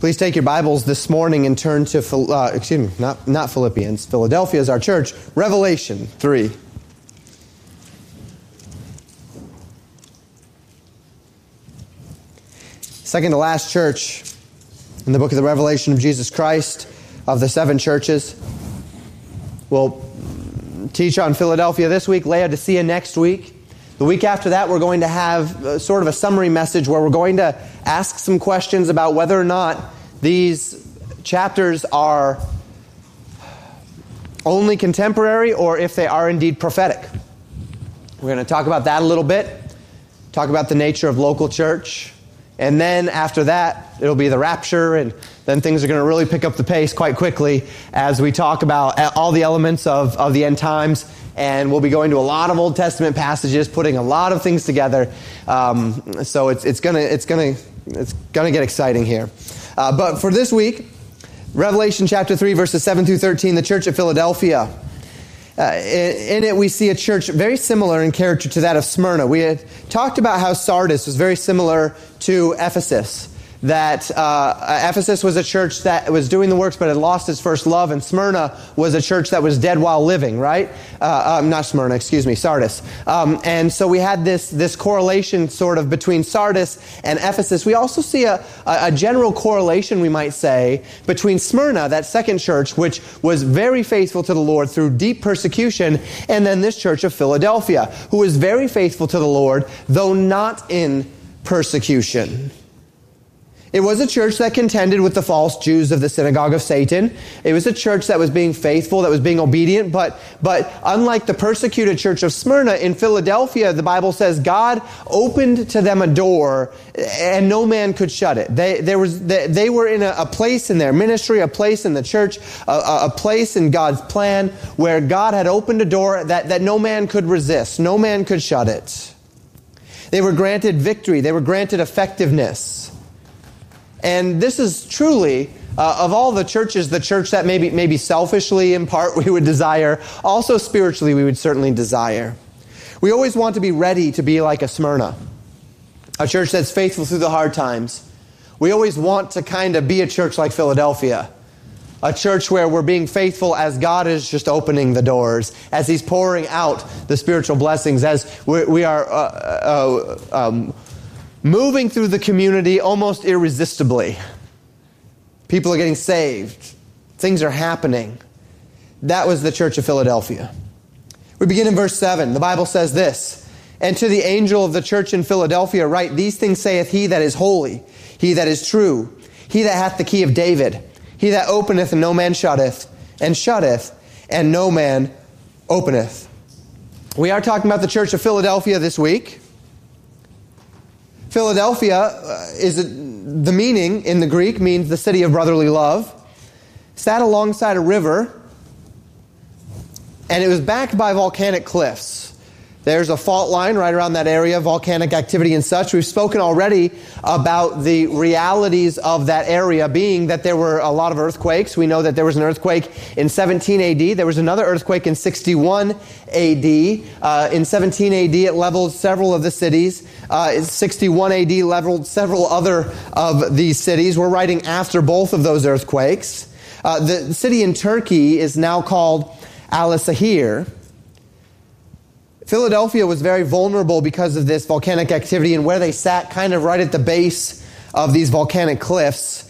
Please take your Bibles this morning and turn to, uh, excuse me, not, not Philippians. Philadelphia is our church. Revelation 3. Second to last church in the book of the Revelation of Jesus Christ of the seven churches. We'll teach on Philadelphia this week, Laodicea next week. The week after that, we're going to have uh, sort of a summary message where we're going to ask some questions about whether or not these chapters are only contemporary or if they are indeed prophetic. We're going to talk about that a little bit, talk about the nature of local church, and then after that, it'll be the rapture, and then things are going to really pick up the pace quite quickly as we talk about all the elements of, of the end times and we'll be going to a lot of Old Testament passages, putting a lot of things together. Um, so it's, it's gonna it's gonna it's gonna get exciting here. Uh, but for this week, Revelation chapter three, verses seven through thirteen, the church of Philadelphia. Uh, in, in, it, we see a church very similar in character to that of Smyrna. We had talked about how Sardis was very similar to Ephesus that uh, Ephesus was a church that was doing the works but had lost its first love, and Smyrna was a church that was dead while living, right? Uh, um, not Smyrna, excuse me, Sardis. Um, and so we had this, this correlation sort of between Sardis and Ephesus. We also see a, a general correlation, we might say, between Smyrna, that second church, which was very faithful to the Lord through deep persecution, and then this church of Philadelphia, who was very faithful to the Lord, though not in persecution. It was a church that contended with the false Jews of the synagogue of Satan. It was a church that was being faithful, that was being obedient, but, but unlike the persecuted church of Smyrna, in Philadelphia, the Bible says God opened to them a door eh, and no man could shut it. They, there was, they, they were in a, a, place in their ministry, a place in the church, a, a place in God's plan where God had opened a door that, that no man could resist. No man could shut it. They were granted victory. They were granted effectiveness. And this is truly, uh, of all the churches, the church that maybe, maybe selfishly in part we would desire, also spiritually we would certainly desire. We always want to be ready to be like a Smyrna, a church that's faithful through the hard times. We always want to kind of be a church like Philadelphia, a church where we're being faithful as God is just opening the doors, as He's pouring out the spiritual blessings, as we are uh, uh, um, moving through the community almost irresistibly. People are getting saved, things are happening. That was the church of Philadelphia. We begin in verse 7. The Bible says this And to the angel of the church in Philadelphia, write, These things saith he that is holy, he that is true, he that hath the key of David, he that openeth and no man shutteth, and shutteth and no man openeth. We are talking about the church of Philadelphia this week. Philadelphia uh, is a, the meaning in the Greek means the city of brotherly love. Sat alongside a river, and it was backed by volcanic cliffs. There's a fault line right around that area, volcanic activity and such. We've spoken already about the realities of that area being that there were a lot of earthquakes. We know that there was an earthquake in 17 AD. There was another earthquake in 61 AD. Uh, in 17 AD, it leveled several of the cities. Uh, in 61 AD, leveled several other of these cities. We're writing after both of those earthquakes. Uh, the city in Turkey is now called Alaşehir. Philadelphia was very vulnerable because of this volcanic activity and where they sat kind of right at the base of these volcanic cliffs.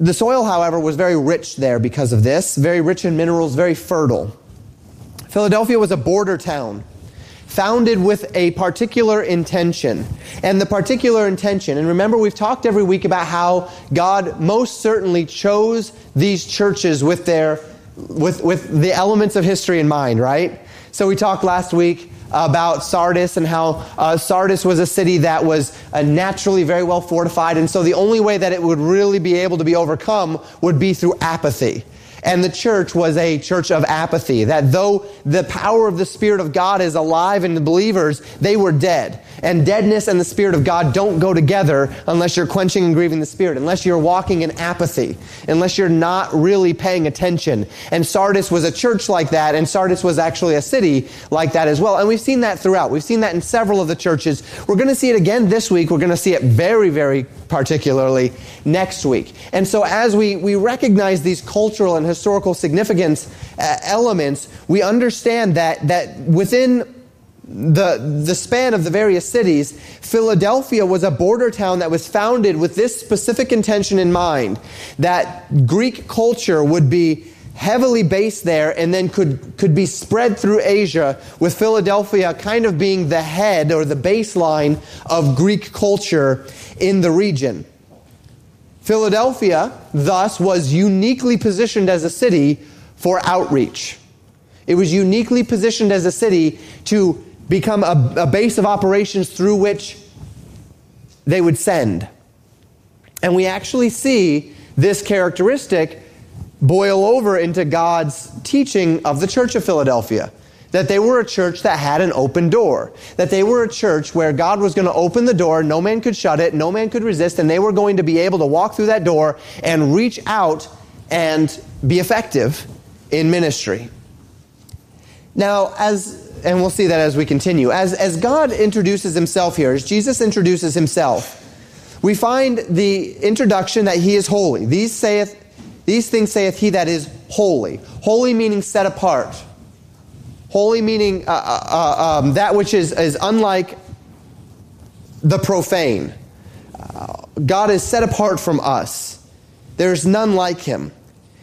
The soil, however, was very rich there because of this, very rich in minerals, very fertile. Philadelphia was a border town founded with a particular intention. And the particular intention, and remember, we've talked every week about how God most certainly chose these churches with their with, with the elements of history in mind, right? So we talked last week about Sardis and how uh, Sardis was a city that was uh, naturally very well fortified. And so the only way that it would really be able to be overcome would be through apathy. And the church was a church of apathy. That though the power of the Spirit of God is alive in the believers, they were dead. And deadness and the Spirit of God don't go together unless you're quenching and grieving the Spirit, unless you're walking in apathy, unless you're not really paying attention. And Sardis was a church like that, and Sardis was actually a city like that as well. And we've seen that throughout. We've seen that in several of the churches. We're going to see it again this week. We're going to see it very, very particularly next week. And so as we, we recognize these cultural and historical significance uh, elements, we understand that, that within the, the span of the various cities, Philadelphia was a border town that was founded with this specific intention in mind that Greek culture would be heavily based there and then could, could be spread through Asia, with Philadelphia kind of being the head or the baseline of Greek culture in the region. Philadelphia, thus, was uniquely positioned as a city for outreach. It was uniquely positioned as a city to become a, a base of operations through which they would send. And we actually see this characteristic boil over into God's teaching of the church of Philadelphia. That they were a church that had an open door. That they were a church where God was going to open the door, no man could shut it, no man could resist, and they were going to be able to walk through that door and reach out and be effective in ministry. Now, as and we'll see that as we continue. As, as God introduces himself here, as Jesus introduces himself, we find the introduction that he is holy. These, saith, these things saith he that is holy. Holy meaning set apart. Holy meaning uh, uh, uh um, that which is, is unlike the profane. Uh, God is set apart from us. There is none like him.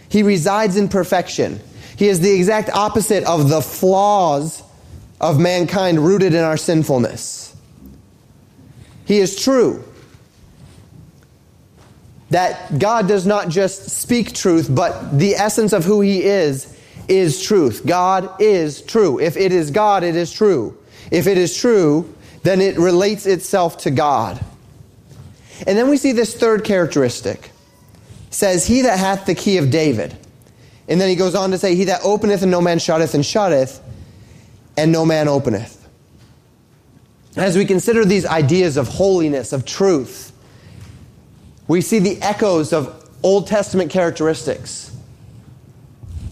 He resides in perfection. He is the exact opposite of the flaws of mankind rooted in our sinfulness. He is true. That God does not just speak truth, but the essence of who He is is truth. God is true. If it is God, it is true. If it is true, then it relates itself to God. And then we see this third characteristic. It says, He that hath the key of David. And then he goes on to say, He that openeth and no man shutteth and shutteth and no man openeth. As we consider these ideas of holiness, of truth, we see the echoes of Old Testament characteristics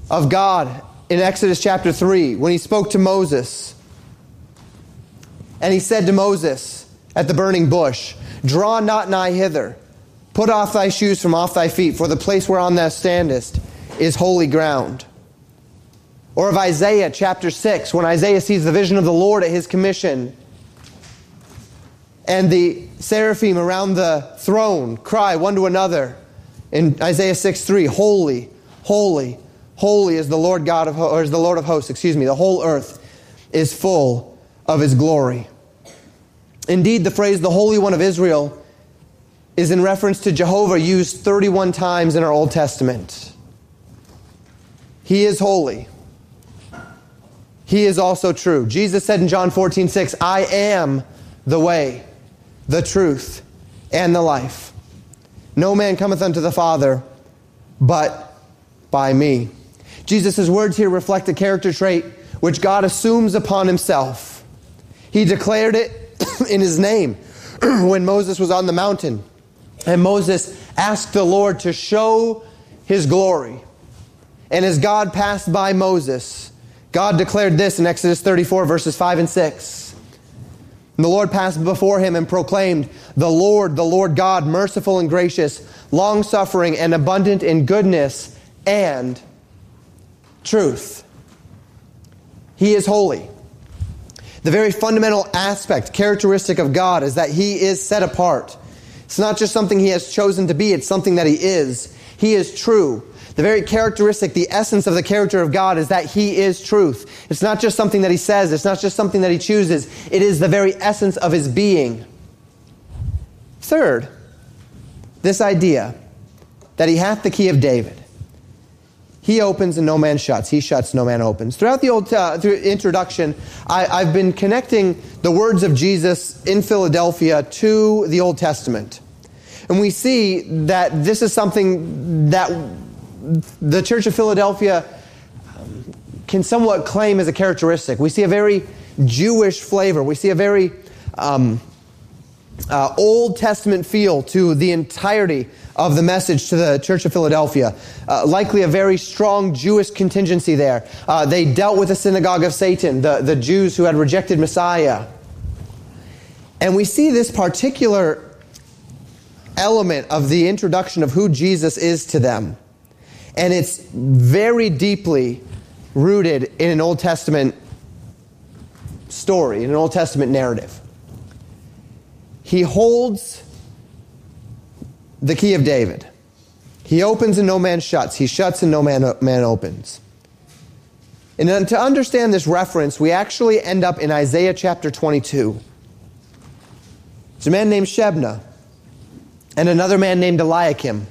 of God in Exodus chapter 3 when he spoke to Moses. And he said to Moses at the burning bush, Draw not nigh hither, put off thy shoes from off thy feet, for the place whereon thou standest is holy ground. Or of Isaiah chapter 6, when Isaiah sees the vision of the Lord at his commission, and the seraphim around the throne cry one to another in Isaiah 6 3, Holy, holy, holy is the Lord God of or is the Lord of hosts, excuse me, the whole earth is full of his glory. Indeed, the phrase the Holy One of Israel is in reference to Jehovah used 31 times in our Old Testament. He is holy he is also true. Jesus said in John 14, 6, I am the way, the truth, and the life. No man cometh unto the Father but by me. Jesus' words here reflect a character trait which God assumes upon himself. He declared it in his name when Moses was on the mountain. And Moses asked the Lord to show his glory. And as God passed by Moses, God declared this in Exodus 34, verses 5 and 6. And the Lord passed before him and proclaimed, The Lord, the Lord God, merciful and gracious, long suffering and abundant in goodness and truth. He is holy. The very fundamental aspect, characteristic of God is that He is set apart. It's not just something He has chosen to be, it's something that He is. He is true. The very characteristic, the essence of the character of God is that He is truth. It's not just something that He says, it's not just something that He chooses, it is the very essence of His being. Third, this idea that He hath the key of David. He opens and no man shuts. He shuts, no man opens. Throughout the old uh, through introduction, I, have been connecting the words of Jesus in Philadelphia to the Old Testament. And we see that this is something that the Church of Philadelphia can somewhat claim as a characteristic. We see a very Jewish flavor. We see a very um, uh, Old Testament feel to the entirety of the message to the Church of Philadelphia. Uh, likely a very strong Jewish contingency there. Uh, they dealt with the synagogue of Satan, the, the Jews who had rejected Messiah. And we see this particular element of the introduction of who Jesus is to them. And it's very deeply rooted in an Old Testament story, in an Old Testament narrative. He holds the key of David. He opens and no man shuts. He shuts and no man, man opens. And to understand this reference, we actually end up in Isaiah chapter 22. It's a man named Shebna and another man named Eliakim.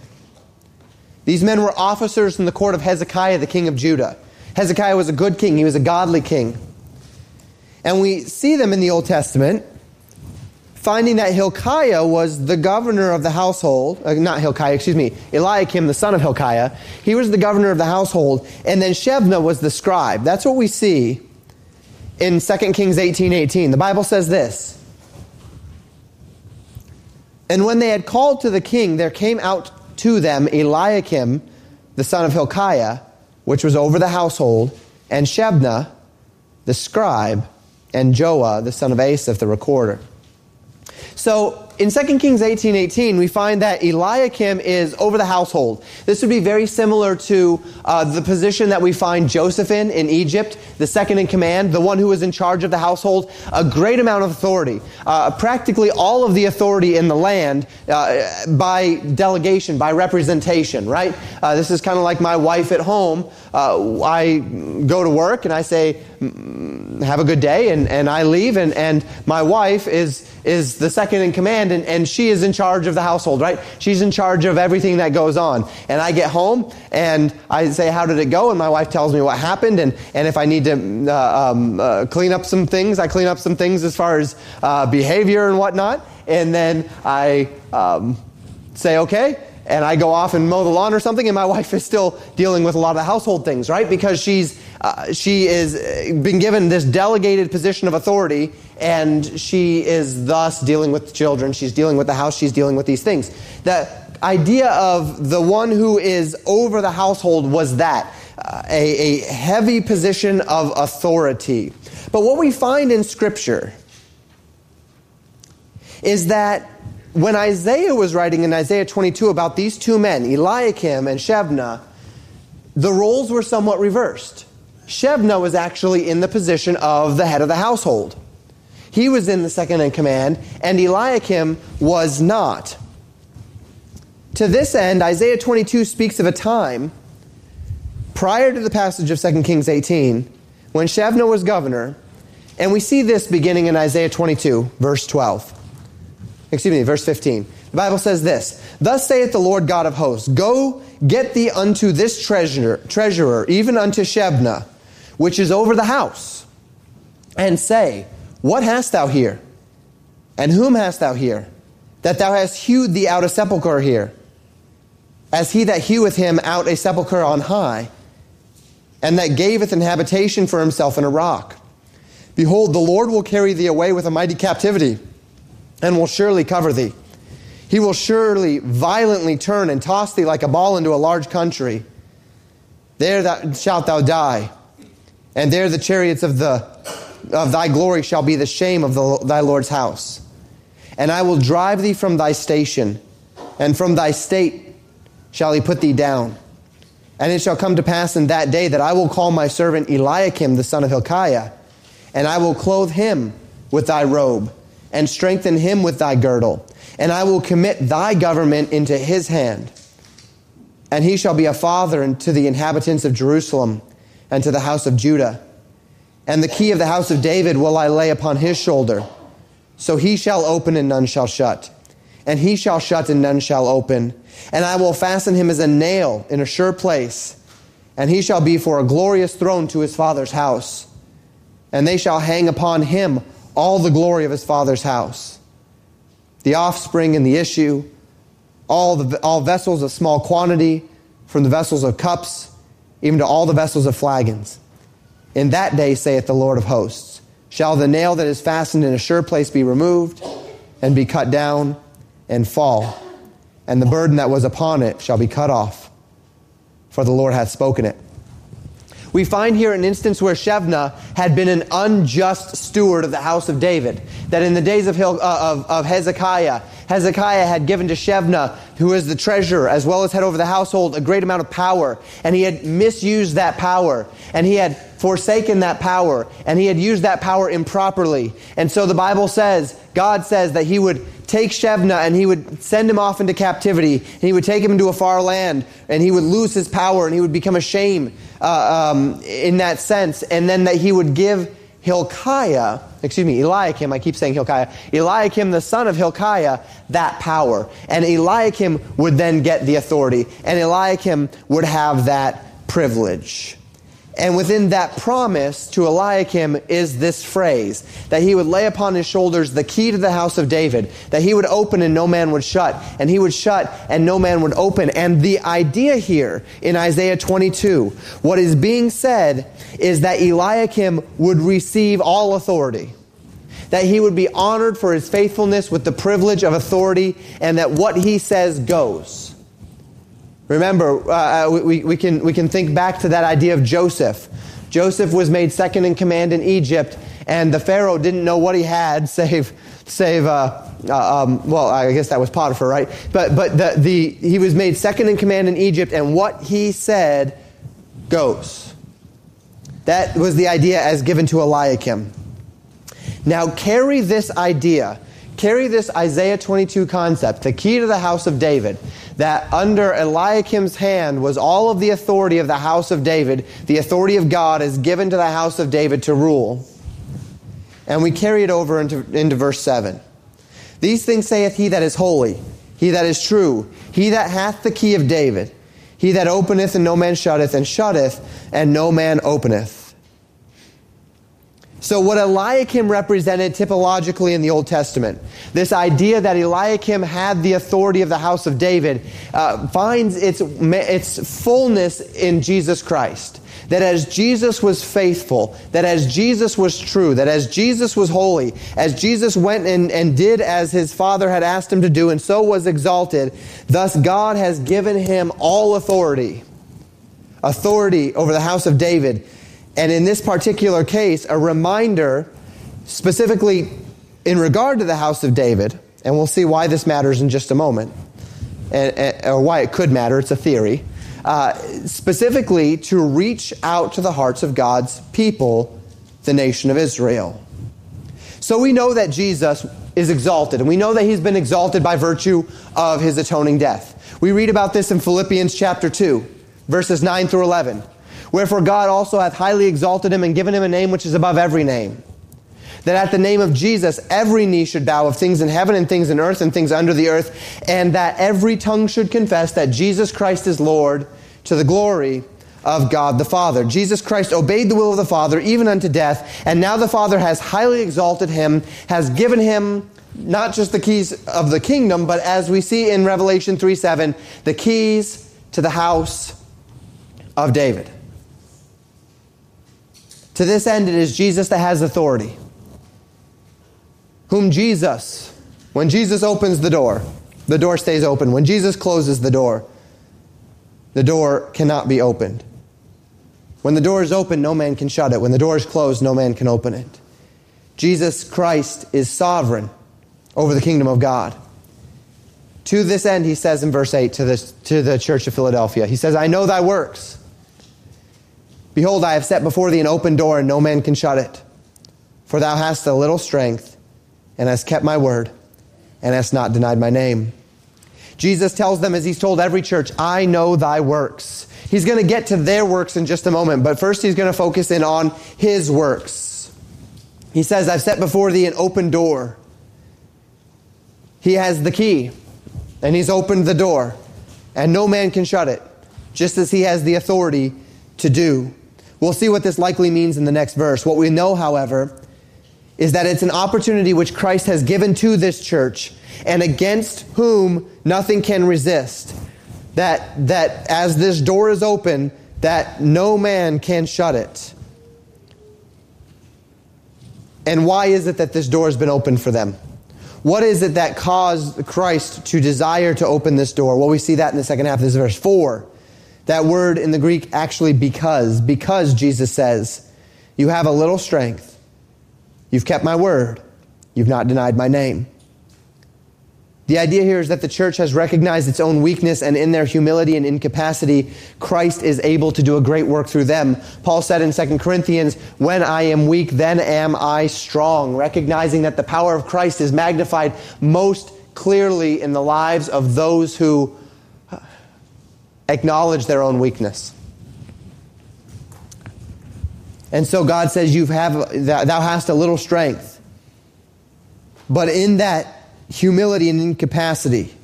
These men were officers in the court of Hezekiah, the king of Judah. Hezekiah was a good king, he was a godly king. And we see them in the Old Testament finding that Hilkiah was the governor of the household, uh, not Hilkiah, excuse me, Eliakim, the son of Hilkiah. He was the governor of the household, and then Shebna was the scribe. That's what we see in 2 Kings 18 18. The Bible says this. And when they had called to the king, there came out to them Eliakim, the son of Hilkiah, which was over the household, and Shebna, the scribe, and Joah, the son of Asaph, the recorder. So in 2 Kings 18 18, we find that Eliakim is over the household. This would be very similar to uh, the position that we find Joseph in in Egypt, the second in command, the one who was in charge of the household, a great amount of authority. Uh, practically all of the authority in the land uh, by delegation, by representation, right? Uh, this is kind of like my wife at home. Uh, I go to work and I say, have a good day, and, and I leave, and, and my wife is, is the second in command and, and she is in charge of the household, right? She's in charge of everything that goes on. And I get home and I say, How did it go? And my wife tells me what happened. And, and if I need to uh, um, uh, clean up some things, I clean up some things as far as uh, behavior and whatnot. And then I um, say, Okay and I go off and mow the lawn or something, and my wife is still dealing with a lot of household things, right? Because she's uh, she is uh, been given this delegated position of authority, and she is thus dealing with children. She's dealing with the house. She's dealing with these things. The idea of the one who is over the household was that uh, a, a heavy position of authority. But what we find in Scripture is that when Isaiah was writing in Isaiah 22 about these two men, Eliakim and Shebna, the roles were somewhat reversed. Shebna was actually in the position of the head of the household. He was in the second in command, and Eliakim was not. To this end, Isaiah 22 speaks of a time prior to the passage of 2 Kings 18 when Shebna was governor, and we see this beginning in Isaiah 22, verse 12 excuse me, verse 15. The Bible says this Thus saith the Lord God of hosts, Go get thee unto this treasurer, treasurer, even unto Shebna, which is over the house, and say, What hast thou here? And whom hast thou here? That thou hast hewed thee out a sepulchre here, as he that heweth him out a sepulchre on high, and that gaveth an habitation for himself in a rock. Behold, the Lord will carry thee away with a mighty captivity and will surely cover thee. He will surely violently turn and toss thee like a ball into a large country. There thou, shalt thou die, and there the chariots of, the, of thy glory shall be the shame of the, thy Lord's house. And I will drive thee from thy station, and from thy state shall he put thee down. And it shall come to pass in that day that I will call my servant Eliakim the son of Hilkiah, and I will clothe him with thy robe and strengthen him with thy girdle. And I will commit thy government into his hand. And he shall be a father unto the inhabitants of Jerusalem and to the house of Judah. And the key of the house of David will I lay upon his shoulder. So he shall open and none shall shut. And he shall shut and none shall open. And I will fasten him as a nail in a sure place. And he shall be for a glorious throne to his father's house. And they shall hang upon him all the glory of his father's house. The offspring and the issue, all, the, all vessels of small quantity, from the vessels of cups, even to all the vessels of flagons. In that day, saith the Lord of hosts, shall the nail that is fastened in a sure place be removed, and be cut down and fall, and the burden that was upon it shall be cut off, for the Lord hath spoken it. We find here an instance where Shebna had been an unjust steward of the house of David. That in the days of, uh, of, of Hezekiah, Hezekiah had given to Shebna, who was the treasurer, as well as head over the household, a great amount of power. And he had misused that power. And he had forsaken that power. And he had used that power improperly. And so the Bible says, God says that he would take Shebna and he would send him off into captivity. And he would take him into a far land. And he would lose his power and he would become ashamed uh, um, in that sense. And then that he would give Hilkiah, excuse me, Eliakim, I keep saying Hilkiah, Eliakim, the son of Hilkiah, that power. And Eliakim would then get the authority, and Eliakim would have that privilege. And within that promise to Eliakim is this phrase that he would lay upon his shoulders the key to the house of David, that he would open and no man would shut, and he would shut and no man would open. And the idea here in Isaiah 22, what is being said is that Eliakim would receive all authority. That he would be honored for his faithfulness with the privilege of authority, and that what he says goes. Remember, uh, uh, we, we, can, we can think back to that idea of Joseph. Joseph was made second in command in Egypt, and the Pharaoh didn't know what he had save, save uh, uh, um, well, I guess that was Potiphar, right? But, but the, the, he was made second in command in Egypt, and what he said goes. That was the idea as given to Eliakim. Now, carry this idea, carry this Isaiah 22 concept, the key to the house of David that under Eliakim's hand was all of the authority of the house of David. The authority of God is given to the house of David to rule. And we carry it over into, into verse 7. These things saith he that is holy, he that is true, he that hath the key of David, he that openeth and no man shutteth, and shutteth and no man openeth. So, what Eliakim represented typologically in the Old Testament, this idea that Eliakim had the authority of the house of David, uh, finds its, its fullness in Jesus Christ. That as Jesus was faithful, that as Jesus was true, that as Jesus was holy, as Jesus went and, and did as his Father had asked him to do, and so was exalted, thus God has given him all authority. Authority over the house of David and in this particular case, a reminder specifically in regard to the house of David, and we'll see why this matters in just a moment, and, and, or why it could matter, it's a theory, uh, specifically to reach out to the hearts of God's people, the nation of Israel. So we know that Jesus is exalted, and we know that he's been exalted by virtue of his atoning death. We read about this in Philippians chapter 2, verses 9 through 11. Wherefore God also hath highly exalted him and given him a name which is above every name. That at the name of Jesus every knee should bow of things in heaven and things in earth and things under the earth, and that every tongue should confess that Jesus Christ is Lord to the glory of God the Father. Jesus Christ obeyed the will of the Father even unto death, and now the Father has highly exalted him, has given him not just the keys of the kingdom, but as we see in Revelation 3 7, the keys to the house of David. To this end, it is Jesus that has authority. Whom Jesus, when Jesus opens the door, the door stays open. When Jesus closes the door, the door cannot be opened. When the door is open, no man can shut it. When the door is closed, no man can open it. Jesus Christ is sovereign over the kingdom of God. To this end, he says in verse 8 to, this, to the church of Philadelphia, he says, I know thy works Behold, I have set before thee an open door, and no man can shut it. For thou hast a little strength, and hast kept my word, and hast not denied my name. Jesus tells them, as he's told every church, I know thy works. He's going to get to their works in just a moment, but first he's going to focus in on his works. He says, I've set before thee an open door. He has the key, and he's opened the door, and no man can shut it, just as he has the authority to do. We'll see what this likely means in the next verse. What we know, however, is that it's an opportunity which Christ has given to this church and against whom nothing can resist. That, that as this door is open, that no man can shut it. And why is it that this door has been opened for them? What is it that caused Christ to desire to open this door? Well, we see that in the second half of this verse. For, that word in the Greek actually because. Because, Jesus says, you have a little strength. You've kept my word. You've not denied my name. The idea here is that the church has recognized its own weakness, and in their humility and incapacity, Christ is able to do a great work through them. Paul said in 2 Corinthians, When I am weak, then am I strong, recognizing that the power of Christ is magnified most clearly in the lives of those who acknowledge their own weakness. And so God says, you have, Thou hast a little strength. But in that, humility and incapacity.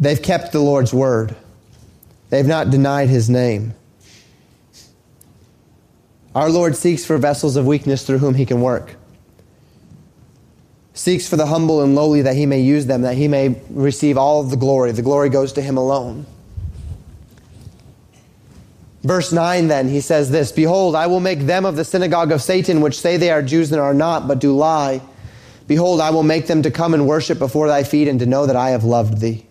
They've kept the Lord's word. They've not denied his name. Our Lord seeks for vessels of weakness through whom he can work. Seeks for the humble and lowly that he may use them, that he may receive all of the glory. The glory goes to him alone. Verse 9 then, he says this Behold, I will make them of the synagogue of Satan, which say they are Jews and are not, but do lie. Behold, I will make them to come and worship before thy feet and to know that I have loved thee.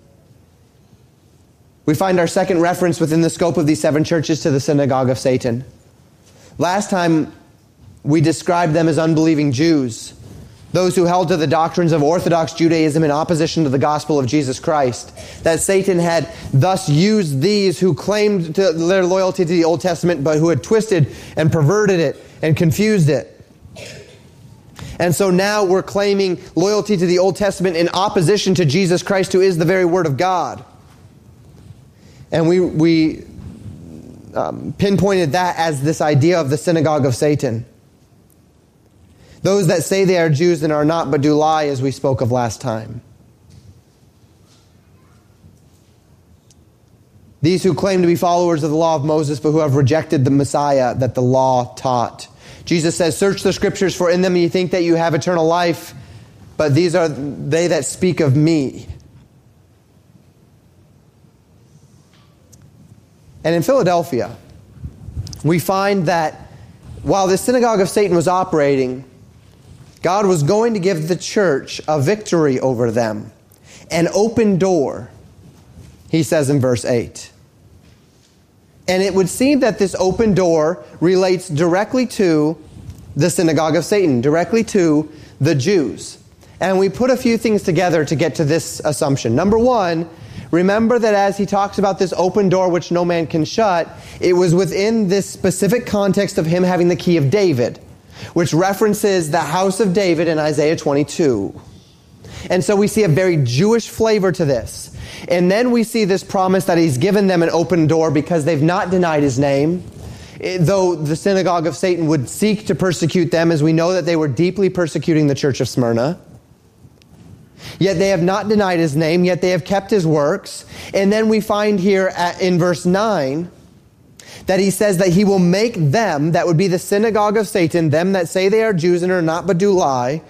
We find our second reference within the scope of these seven churches to the synagogue of Satan. Last time, we described them as unbelieving Jews, those who held to the doctrines of Orthodox Judaism in opposition to the gospel of Jesus Christ. That Satan had thus used these who claimed their loyalty to the Old Testament, but who had twisted and perverted it and confused it. And so now we're claiming loyalty to the Old Testament in opposition to Jesus Christ, who is the very Word of God. And we, we um, pinpointed that as this idea of the synagogue of Satan. Those that say they are Jews and are not, but do lie, as we spoke of last time. These who claim to be followers of the law of Moses, but who have rejected the Messiah that the law taught. Jesus says, Search the scriptures, for in them you think that you have eternal life, but these are they that speak of me. And in Philadelphia, we find that while the synagogue of Satan was operating, God was going to give the church a victory over them, an open door, he says in verse 8. And it would seem that this open door relates directly to the synagogue of Satan, directly to the Jews. And we put a few things together to get to this assumption. Number one, remember that as he talks about this open door which no man can shut, it was within this specific context of him having the key of David, which references the house of David in Isaiah 22. And so we see a very Jewish flavor to this. And then we see this promise that he's given them an open door because they've not denied his name. Eh, though the synagogue of Satan would seek to persecute them, as we know that they were deeply persecuting the church of Smyrna. Yet they have not denied his name, yet they have kept his works. And then we find here at, in verse 9 that he says that he will make them, that would be the synagogue of Satan, them that say they are Jews and are not but do lie,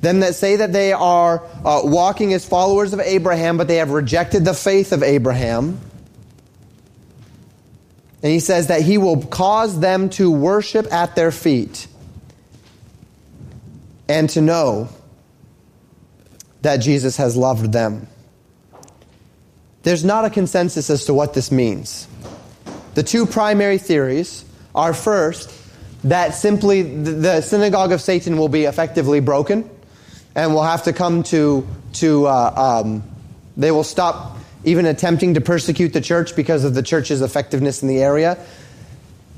them that say that they are uh, walking as followers of Abraham, but they have rejected the faith of Abraham. And he says that he will cause them to worship at their feet and to know that Jesus has loved them. There's not a consensus as to what this means. The two primary theories are first, that simply the synagogue of Satan will be effectively broken and will have to come to, to uh, um, they will stop even attempting to persecute the church because of the church's effectiveness in the area.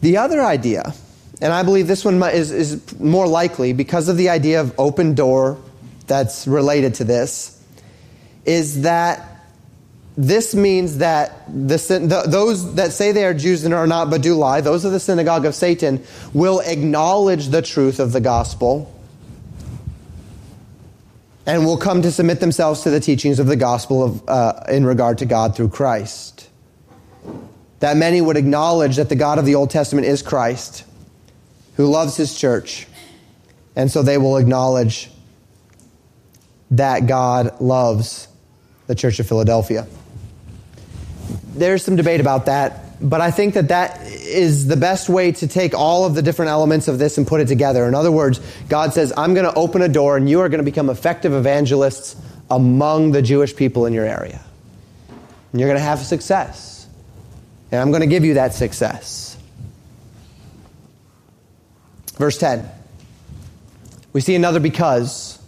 The other idea, and I believe this one is, is more likely because of the idea of open door that's related to this, is that this means that the, the, those that say they are Jews and are not but do lie, those of the synagogue of Satan, will acknowledge the truth of the gospel and will come to submit themselves to the teachings of the gospel of, uh, in regard to God through Christ. That many would acknowledge that the God of the Old Testament is Christ, who loves his church, and so they will acknowledge that God loves the church of Philadelphia. There's some debate about that. but I think that that is the best way to take all of the different elements of this and put it together. In other words, God says, I'm going to open a door and you are going to become effective evangelists among the Jewish people in your area. And you're going to have success. And I'm going to give you that success. Verse 10. We see another because.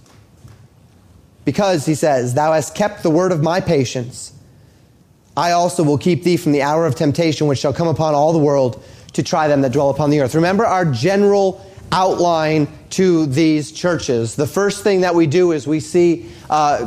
Because, he says, Thou hast kept the word of my patience. I also will keep thee from the hour of temptation which shall come upon all the world to try them that dwell upon the earth. Remember our general outline to these churches. The first thing that we do is we see uh,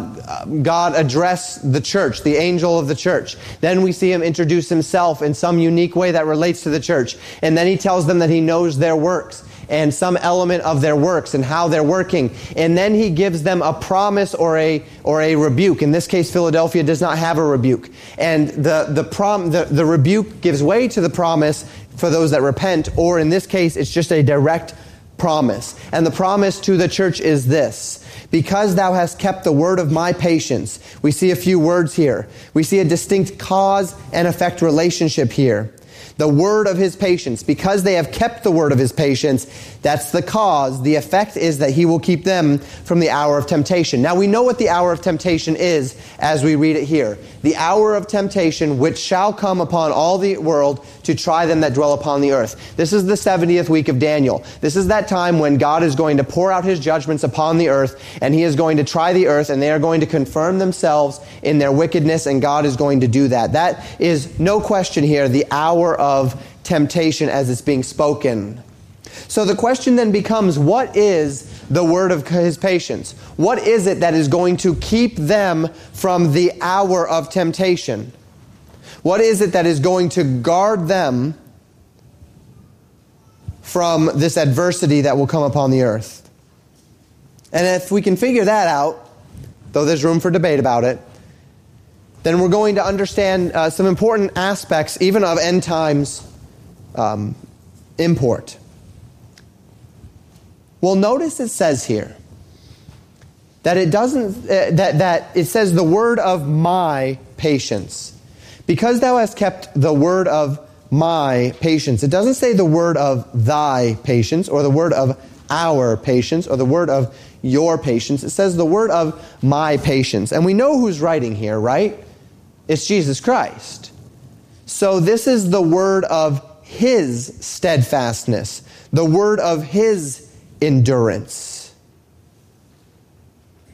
God address the church, the angel of the church. Then we see him introduce himself in some unique way that relates to the church. And then he tells them that he knows their works and some element of their works and how they're working. And then he gives them a promise or a, or a rebuke. In this case, Philadelphia does not have a rebuke. And the, the, prom, the, the rebuke gives way to the promise for those that repent, or in this case, it's just a direct promise. And the promise to the church is this. Because thou hast kept the word of my patience. We see a few words here. We see a distinct cause and effect relationship here the word of his patience. Because they have kept the word of his patience, that's the cause. The effect is that he will keep them from the hour of temptation. Now we know what the hour of temptation is as we read it here. The hour of temptation which shall come upon all the world to try them that dwell upon the earth. This is the 70th week of Daniel. This is that time when God is going to pour out his judgments upon the earth and he is going to try the earth and they are going to confirm themselves in their wickedness and God is going to do that. That is no question here the hour of temptation as it's being spoken. So the question then becomes what is the word of his patience? What is it that is going to keep them from the hour of temptation? What is it that is going to guard them from this adversity that will come upon the earth? And if we can figure that out, though there's room for debate about it, then we're going to understand uh, some important aspects, even of end times um, import. Well, notice it says here that it doesn't, uh, that, that it says the word of my patience. Because thou hast kept the word of my patience. It doesn't say the word of thy patience or the word of our patience or the word of your patience. It says the word of my patience. And we know who's writing here, right? It's Jesus Christ. So this is the word of his steadfastness, the word of his endurance.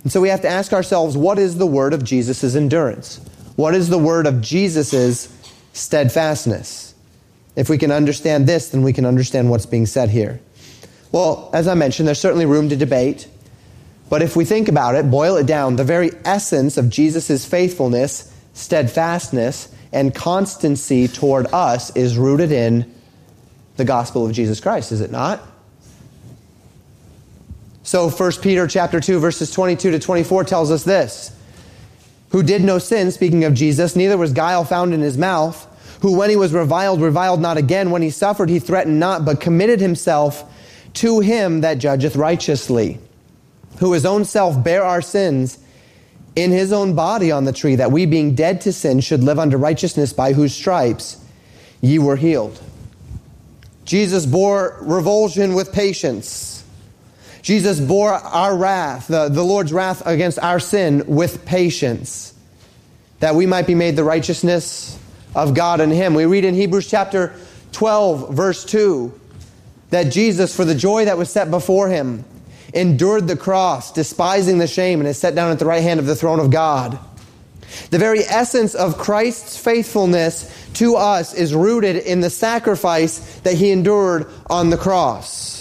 And so we have to ask ourselves what is the word of Jesus' endurance? What is the word of Jesus' steadfastness? If we can understand this, then we can understand what's being said here. Well, as I mentioned, there's certainly room to debate. But if we think about it, boil it down, the very essence of Jesus' faithfulness, steadfastness, and constancy toward us is rooted in the gospel of Jesus Christ, is it not? So 1 Peter chapter 2 verses 22 to 24 tells us this. Who did no sin, speaking of Jesus, neither was guile found in his mouth, who when he was reviled, reviled not again, when he suffered, he threatened not, but committed himself to him that judgeth righteously, who his own self bare our sins in his own body on the tree, that we being dead to sin should live unto righteousness, by whose stripes ye were healed. Jesus bore revulsion with patience Jesus bore our wrath, the, the Lord's wrath against our sin, with patience, that we might be made the righteousness of God in Him. We read in Hebrews chapter 12, verse 2, that Jesus, for the joy that was set before Him, endured the cross, despising the shame, and is set down at the right hand of the throne of God. The very essence of Christ's faithfulness to us is rooted in the sacrifice that he endured on the cross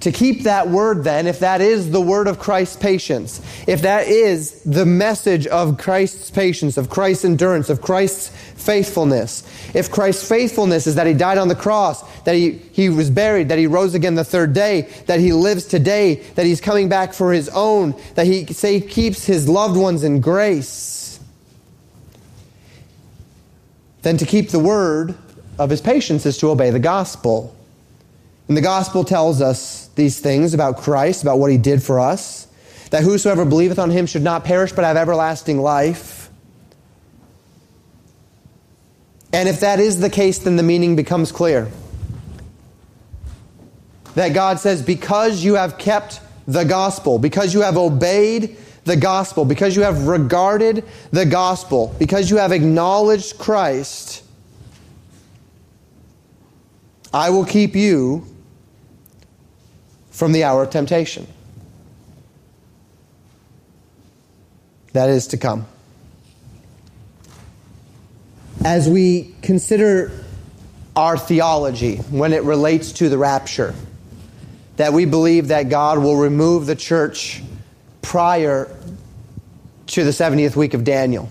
to keep that word then, if that is the word of Christ's patience, if that is the message of Christ's patience, of Christ's endurance, of Christ's faithfulness, if Christ's faithfulness is that he died on the cross, that he, he was buried, that he rose again the third day, that he lives today, that he's coming back for his own, that he say keeps his loved ones in grace, then to keep the word of his patience is to obey the gospel. And the gospel tells us these things about Christ, about what he did for us, that whosoever believeth on him should not perish but have everlasting life. And if that is the case, then the meaning becomes clear. That God says, because you have kept the gospel, because you have obeyed the gospel, because you have regarded the gospel, because you have acknowledged Christ, I will keep you from the hour of temptation. That is to come. As we consider our theology when it relates to the rapture, that we believe that God will remove the church prior to the 70th week of Daniel.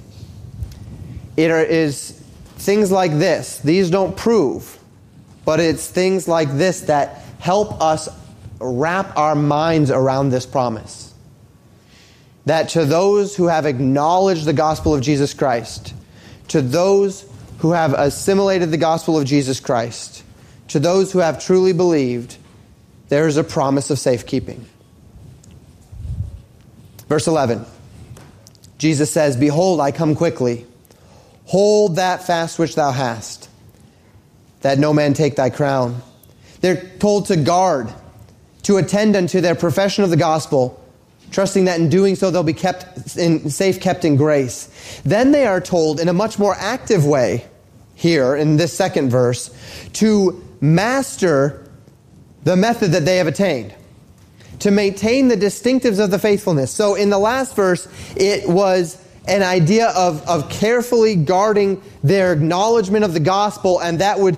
It is things like this. These don't prove, but it's things like this that help us wrap our minds around this promise. That to those who have acknowledged the gospel of Jesus Christ, to those who have assimilated the gospel of Jesus Christ, to those who have truly believed, there is a promise of safekeeping. Verse 11 Jesus says, Behold, I come quickly. Hold that fast which thou hast, that no man take thy crown. They're told to guard, to attend unto their profession of the gospel, trusting that in doing so they'll be kept in, safe kept in grace. Then they are told in a much more active way here in this second verse to master the method that they have attained to maintain the distinctives of the faithfulness. So in the last verse, it was an idea of, of carefully guarding their acknowledgement of the gospel, and that would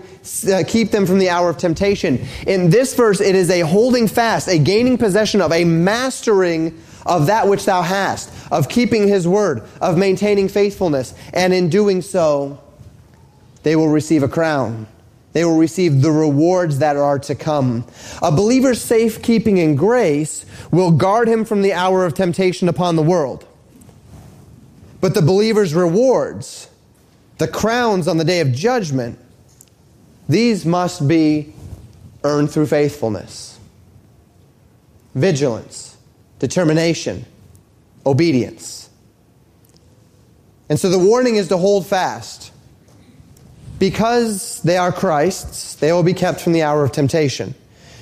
uh, keep them from the hour of temptation. In this verse, it is a holding fast, a gaining possession of, a mastering of that which thou hast, of keeping his word, of maintaining faithfulness. And in doing so, they will receive a crown. They will receive the rewards that are to come. A believer's safekeeping in grace will guard him from the hour of temptation upon the world. But the believer's rewards, the crowns on the day of judgment, these must be earned through faithfulness, vigilance, determination, obedience. And so the warning is to hold fast because they are Christ's, they will be kept from the hour of temptation.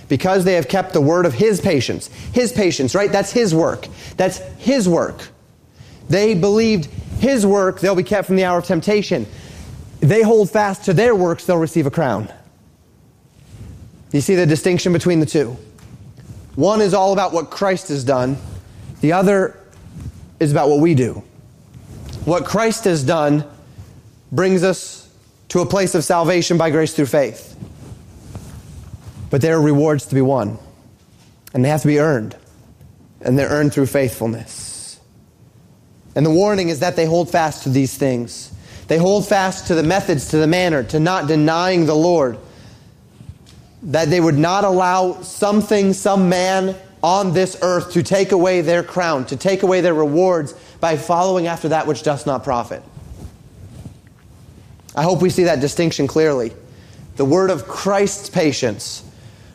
Because they have kept the word of His patience. His patience, right? That's His work. That's His work. They believed His work, they'll be kept from the hour of temptation. They hold fast to their works, they'll receive a crown. You see the distinction between the two? One is all about what Christ has done, the other is about what we do. What Christ has done brings us to a place of salvation by grace through faith. But there are rewards to be won, and they have to be earned, and they're earned through faithfulness. And the warning is that they hold fast to these things. They hold fast to the methods, to the manner, to not denying the Lord. That they would not allow something, some man on this earth to take away their crown, to take away their rewards by following after that which does not profit. I hope we see that distinction clearly. The word of Christ's patience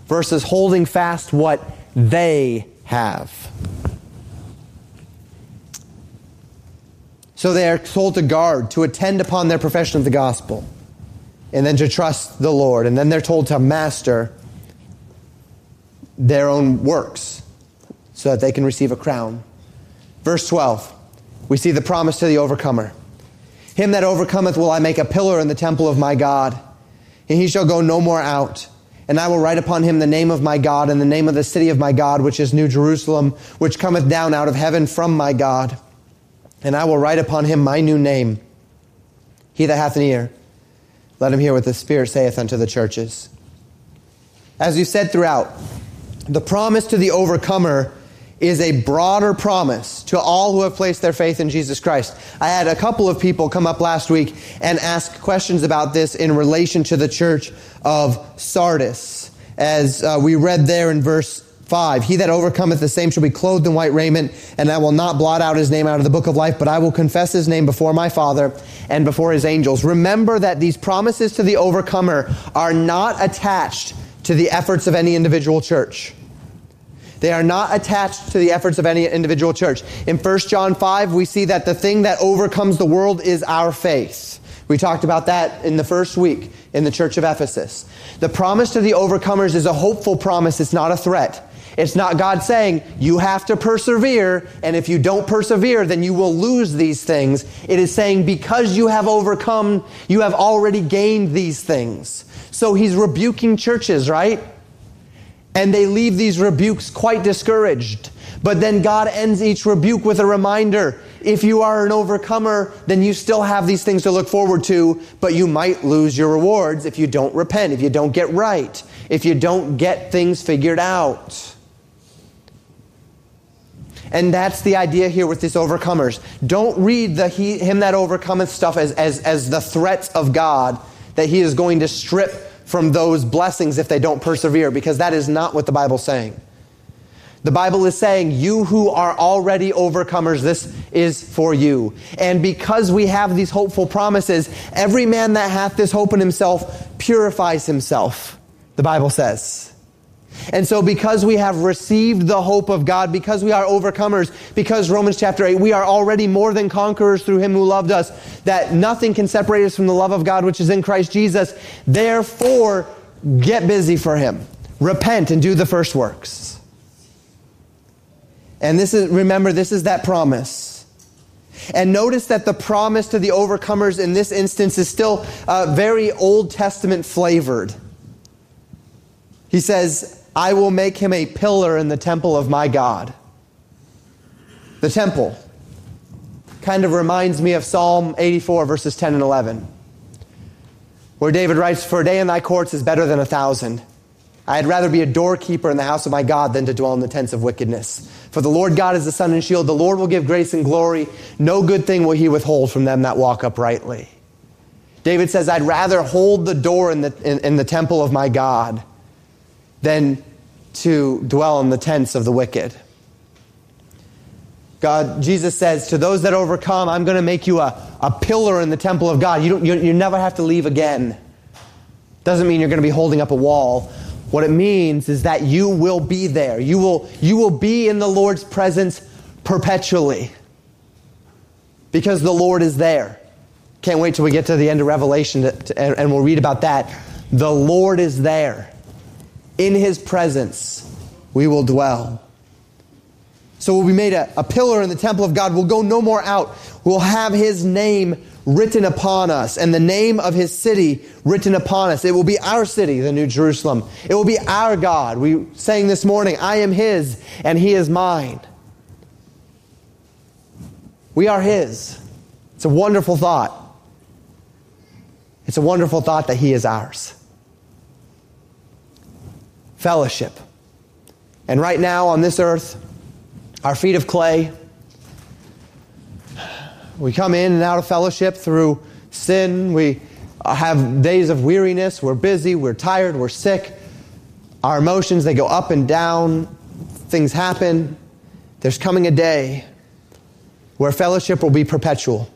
versus holding fast what they have. So they are told to guard, to attend upon their profession of the gospel, and then to trust the Lord. And then they're told to master their own works so that they can receive a crown. Verse 12, we see the promise to the overcomer. Him that overcometh will I make a pillar in the temple of my God, and he shall go no more out. And I will write upon him the name of my God and the name of the city of my God, which is New Jerusalem, which cometh down out of heaven from my God. And I will write upon him my new name. He that hath an ear, let him hear what the Spirit saith unto the churches. As you said throughout, the promise to the overcomer is a broader promise to all who have placed their faith in Jesus Christ. I had a couple of people come up last week and ask questions about this in relation to the church of Sardis. As uh, we read there in verse 5 He that overcometh the same shall be clothed in white raiment, and I will not blot out his name out of the book of life, but I will confess his name before my Father and before his angels. Remember that these promises to the overcomer are not attached to the efforts of any individual church. They are not attached to the efforts of any individual church. In 1 John 5, we see that the thing that overcomes the world is our faith. We talked about that in the first week in the church of Ephesus. The promise to the overcomers is a hopeful promise, it's not a threat. It's not God saying, you have to persevere, and if you don't persevere, then you will lose these things. It is saying, because you have overcome, you have already gained these things. So he's rebuking churches, right? And they leave these rebukes quite discouraged. But then God ends each rebuke with a reminder if you are an overcomer, then you still have these things to look forward to, but you might lose your rewards if you don't repent, if you don't get right, if you don't get things figured out. And that's the idea here with these overcomers. Don't read the he, him that overcometh stuff as, as, as the threats of God that he is going to strip from those blessings if they don't persevere, because that is not what the Bible's saying. The Bible is saying, You who are already overcomers, this is for you. And because we have these hopeful promises, every man that hath this hope in himself purifies himself, the Bible says. And so, because we have received the hope of God, because we are overcomers, because Romans chapter 8, we are already more than conquerors through Him who loved us, that nothing can separate us from the love of God which is in Christ Jesus. Therefore, get busy for Him. Repent and do the first works. And this is, remember, this is that promise. And notice that the promise to the overcomers in this instance is still uh, very Old Testament flavored. He says, I will make him a pillar in the temple of my God. The temple kind of reminds me of Psalm 84, verses 10 and 11, where David writes, For a day in thy courts is better than a thousand. I had rather be a doorkeeper in the house of my God than to dwell in the tents of wickedness. For the Lord God is the sun and shield. The Lord will give grace and glory. No good thing will he withhold from them that walk uprightly. David says, I'd rather hold the door in the, in, in the temple of my God than to dwell in the tents of the wicked. God, Jesus says, to those that overcome, I'm going to make you a, a pillar in the temple of God. You, don't, you, you never have to leave again. Doesn't mean you're going to be holding up a wall, what it means is that you will be there. You will, you will be in the Lord's presence perpetually because the Lord is there. Can't wait till we get to the end of Revelation to, to, and, and we'll read about that. The Lord is there. In his presence, we will dwell. So we'll be made a, a pillar in the temple of God. We'll go no more out. We'll have his name written upon us and the name of his city written upon us. It will be our city, the New Jerusalem. It will be our God. We sang this morning, I am his and he is mine. We are his. It's a wonderful thought. It's a wonderful thought that he is ours. Fellowship. And right now on this earth, our feet of clay, we come in and out of fellowship through sin. We have days of weariness. We're busy. We're tired. We're sick. Our emotions, they go up and down. Things happen. There's coming a day where fellowship will be perpetual,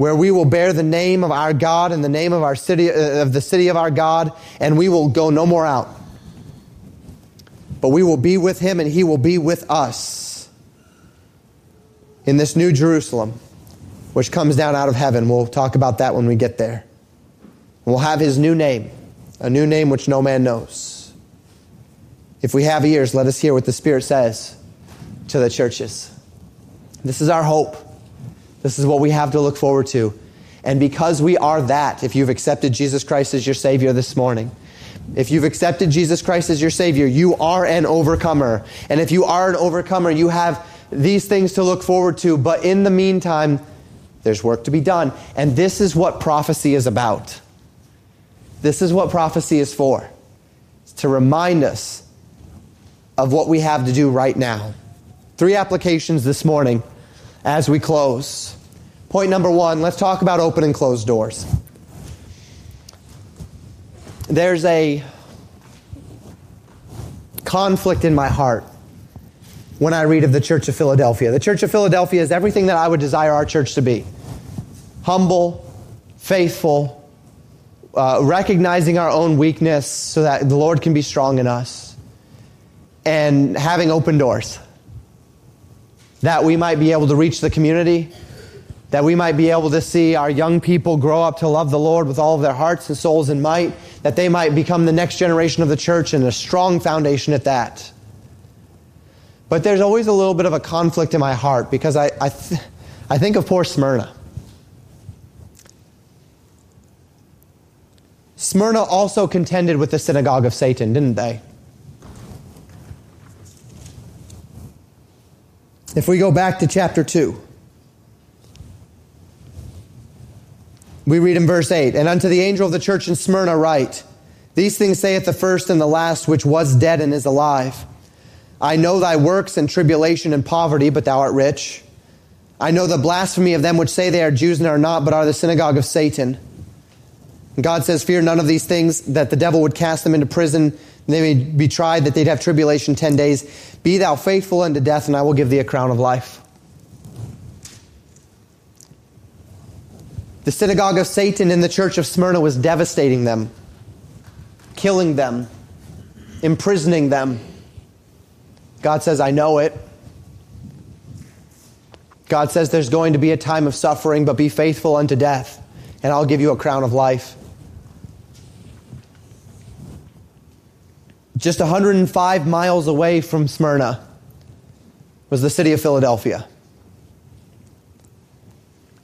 where we will bear the name of our God and the name of our city, uh, of the city of our God, and we will go no more out. But we will be with him and he will be with us in this new Jerusalem, which comes down out of heaven. We'll talk about that when we get there. We'll have his new name, a new name which no man knows. If we have ears, let us hear what the Spirit says to the churches. This is our hope. This is what we have to look forward to. And because we are that, if you've accepted Jesus Christ as your Savior this morning, if you've accepted Jesus Christ as your Savior, you are an overcomer. And if you are an overcomer, you have these things to look forward to, but in the meantime, there's work to be done. And this is what prophecy is about. This is what prophecy is for. It's to remind us of what we have to do right now. Three applications this morning as we close. Point number one let's talk about open and closed doors. There's a conflict in my heart when I read of the Church of Philadelphia. The Church of Philadelphia is everything that I would desire our church to be humble, faithful, uh, recognizing our own weakness so that the Lord can be strong in us, and having open doors that we might be able to reach the community, that we might be able to see our young people grow up to love the Lord with all of their hearts and souls and might, that they might become the next generation of the church and a strong foundation at that. But there's always a little bit of a conflict in my heart because I, I, th- I think of poor Smyrna. Smyrna also contended with the synagogue of Satan, didn't they? If we go back to chapter 2, we read in verse 8 And unto the angel of the church in Smyrna write, These things saith the first and the last, which was dead and is alive. I know thy works and tribulation and poverty, but thou art rich. I know the blasphemy of them which say they are Jews and are not, but are the synagogue of Satan. And God says, Fear none of these things, that the devil would cast them into prison they may be tried, that they'd have tribulation 10 days. Be thou faithful unto death, and I will give thee a crown of life. The synagogue of Satan in the church of Smyrna was devastating them, killing them, imprisoning them. God says, I know it. God says there's going to be a time of suffering, but be faithful unto death, and I'll give you a crown of life. Just 105 miles away from Smyrna was the city of Philadelphia.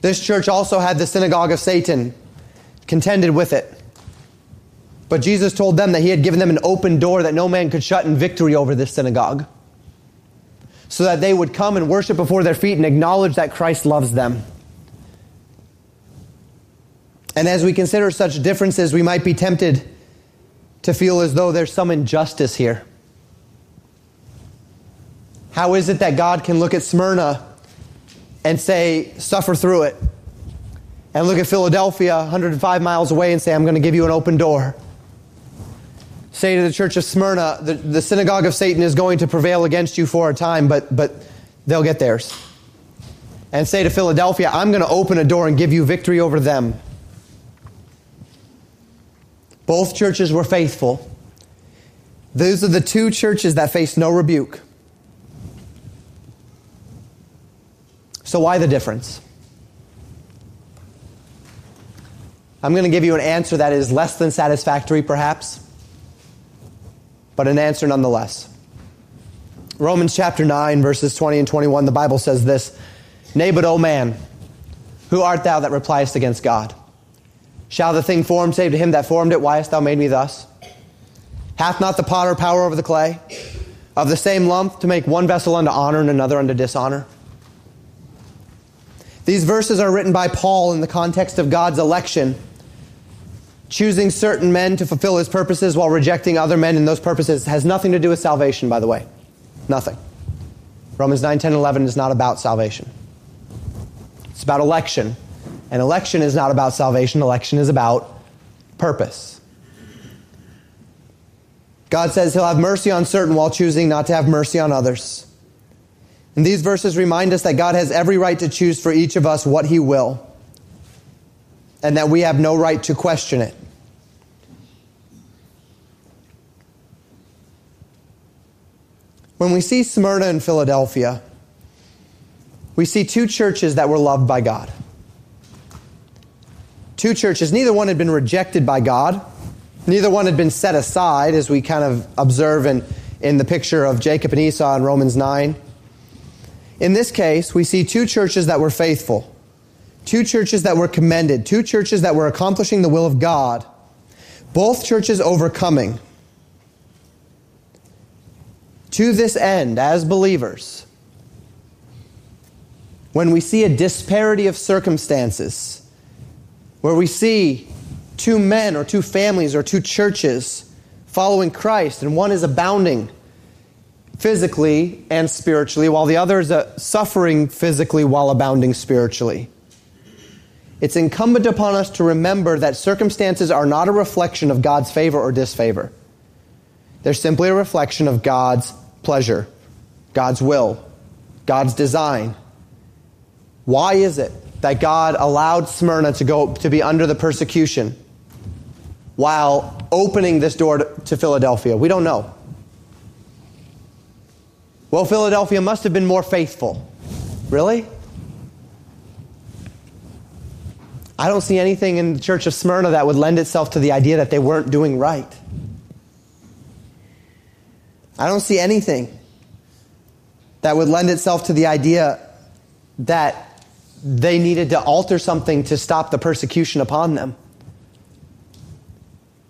This church also had the synagogue of Satan, contended with it. But Jesus told them that he had given them an open door that no man could shut in victory over this synagogue, so that they would come and worship before their feet and acknowledge that Christ loves them. And as we consider such differences, we might be tempted to feel as though there's some injustice here. How is it that God can look at Smyrna and say, suffer through it? And look at Philadelphia, 105 miles away, and say, I'm going to give you an open door. Say to the church of Smyrna, the, the synagogue of Satan is going to prevail against you for a time, but, but they'll get theirs. And say to Philadelphia, I'm going to open a door and give you victory over them. Both churches were faithful. Those are the two churches that faced no rebuke. So, why the difference? I'm going to give you an answer that is less than satisfactory, perhaps, but an answer nonetheless. Romans chapter 9, verses 20 and 21, the Bible says this Nay, but, O man, who art thou that repliest against God? Shall the thing formed say to him that formed it, Why hast thou made me thus? Hath not the potter power over the clay? Of the same lump to make one vessel unto honor and another unto dishonor? These verses are written by Paul in the context of God's election, choosing certain men to fulfill his purposes while rejecting other men, and those purposes has nothing to do with salvation, by the way. Nothing. Romans 9, 10, 11 is not about salvation. It's about election and election is not about salvation, election is about purpose. God says he'll have mercy on certain while choosing not to have mercy on others. And these verses remind us that God has every right to choose for each of us what he will, and that we have no right to question it. When we see Smyrna and Philadelphia, we see two churches that were loved by God two churches. Neither one had been rejected by God. Neither one had been set aside, as we kind of observe in, in the picture of Jacob and Esau in Romans 9. In this case, we see two churches that were faithful, two churches that were commended, two churches that were accomplishing the will of God, both churches overcoming. To this end, as believers, when we see a disparity of circumstances, where we see two men or two families or two churches following Christ, and one is abounding physically and spiritually, while the other is uh, suffering physically while abounding spiritually. It's incumbent upon us to remember that circumstances are not a reflection of God's favor or disfavor. They're simply a reflection of God's pleasure, God's will, God's design. Why is it that God allowed Smyrna to go to be under the persecution while opening this door to, to Philadelphia? We don't know. Well, Philadelphia must have been more faithful. Really? I don't see anything in the church of Smyrna that would lend itself to the idea that they weren't doing right. I don't see anything that would lend itself to the idea that they needed to alter something to stop the persecution upon them.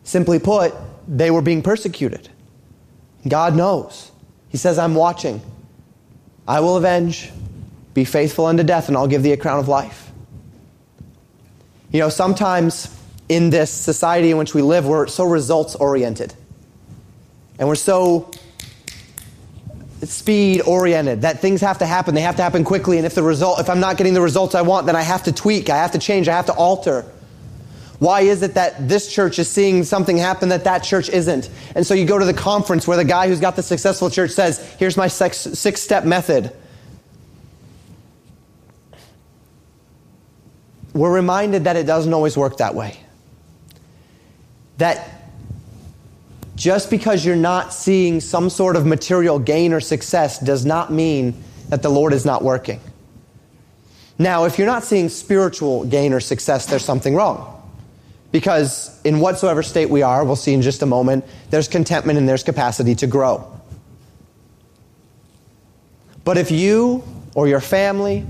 Simply put, they were being persecuted. God knows. He says, I'm watching. I will avenge. Be faithful unto death, and I'll give thee a crown of life. You know, sometimes in this society in which we live, we're so results oriented. And we're so speed oriented that things have to happen. They have to happen quickly. And if the result, if I'm not getting the results I want, then I have to tweak, I have to change, I have to alter. Why is it that this church is seeing something happen that that church isn't? And so you go to the conference where the guy who's got the successful church says, Here's my six step method. We're reminded that it doesn't always work that way. That just because you're not seeing some sort of material gain or success does not mean that the Lord is not working. Now, if you're not seeing spiritual gain or success, there's something wrong. Because in whatsoever state we are, we'll see in just a moment, there's contentment and there's capacity to grow. But if you or your family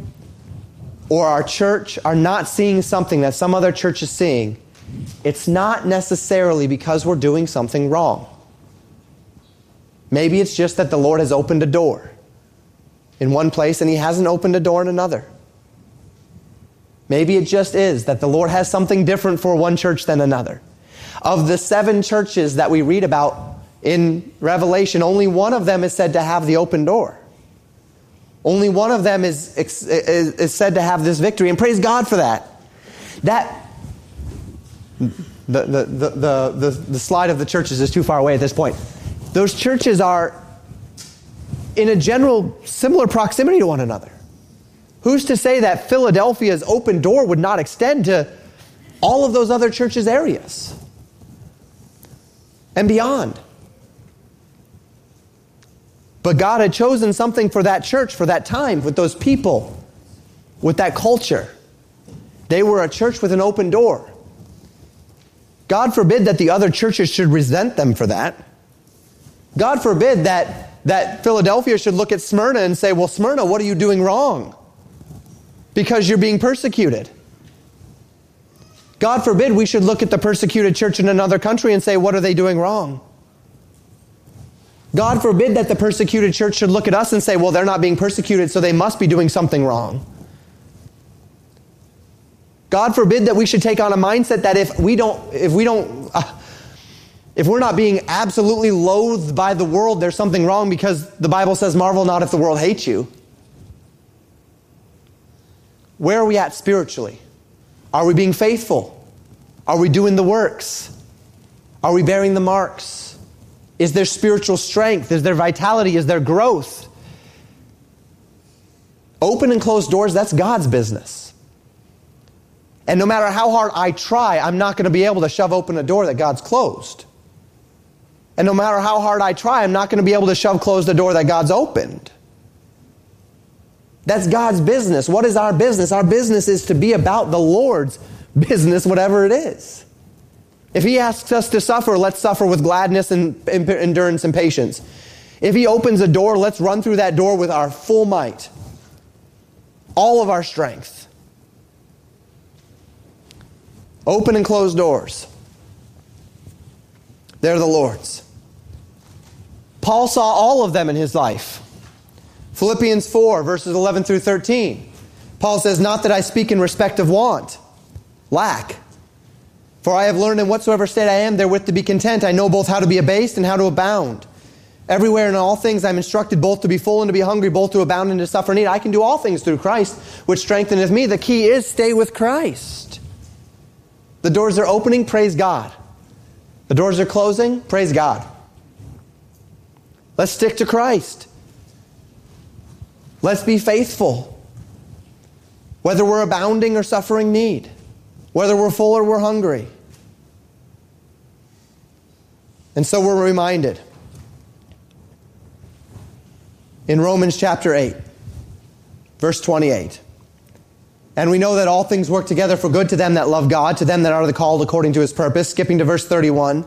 or our church are not seeing something that some other church is seeing, it's not necessarily because we're doing something wrong. Maybe it's just that the Lord has opened a door in one place and He hasn't opened a door in another. Maybe it just is that the Lord has something different for one church than another. Of the seven churches that we read about in Revelation, only one of them is said to have the open door. Only one of them is, is, is said to have this victory, and praise God for that. That the, the, the, the, the slide of the churches is too far away at this point. Those churches are in a general similar proximity to one another. Who's to say that Philadelphia's open door would not extend to all of those other churches' areas and beyond? But God had chosen something for that church, for that time, with those people, with that culture. They were a church with an open door. God forbid that the other churches should resent them for that. God forbid that, that Philadelphia should look at Smyrna and say, Well, Smyrna, what are you doing wrong? Because you're being persecuted. God forbid we should look at the persecuted church in another country and say, What are they doing wrong? God forbid that the persecuted church should look at us and say, Well, they're not being persecuted, so they must be doing something wrong. God forbid that we should take on a mindset that if we don't, if we don't, uh, if we're not being absolutely loathed by the world, there's something wrong because the Bible says, marvel not if the world hates you. Where are we at spiritually? Are we being faithful? Are we doing the works? Are we bearing the marks? Is there spiritual strength? Is there vitality? Is there growth? Open and closed doors, that's God's business. And no matter how hard I try, I'm not going to be able to shove open a door that God's closed. And no matter how hard I try, I'm not going to be able to shove closed a door that God's opened. That's God's business. What is our business? Our business is to be about the Lord's business, whatever it is. If He asks us to suffer, let's suffer with gladness and endurance and patience. If He opens a door, let's run through that door with our full might, all of our strength. Open and closed doors. They're the Lord's. Paul saw all of them in his life. Philippians 4, verses 11 through 13. Paul says, Not that I speak in respect of want, lack. For I have learned in whatsoever state I am therewith to be content. I know both how to be abased and how to abound. Everywhere in all things I'm instructed both to be full and to be hungry, both to abound and to suffer need. I can do all things through Christ, which strengtheneth me. The key is stay with Christ. The doors are opening, praise God. The doors are closing, praise God. Let's stick to Christ. Let's be faithful. Whether we're abounding or suffering need, whether we're full or we're hungry. And so we're reminded in Romans chapter 8, verse 28. And we know that all things work together for good to them that love God, to them that are the called according to his purpose. Skipping to verse 31.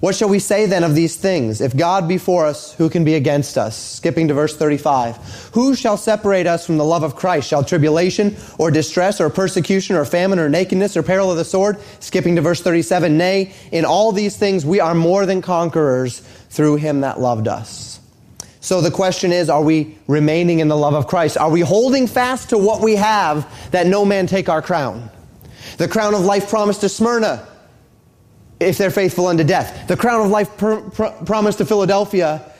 What shall we say then of these things? If God be for us, who can be against us? Skipping to verse 35. Who shall separate us from the love of Christ? Shall tribulation or distress or persecution or famine or nakedness or peril of the sword? Skipping to verse 37. Nay, in all these things we are more than conquerors through him that loved us. So the question is, are we remaining in the love of Christ? Are we holding fast to what we have that no man take our crown? The crown of life promised to Smyrna if they're faithful unto death. The crown of life pr- pr- promised to Philadelphia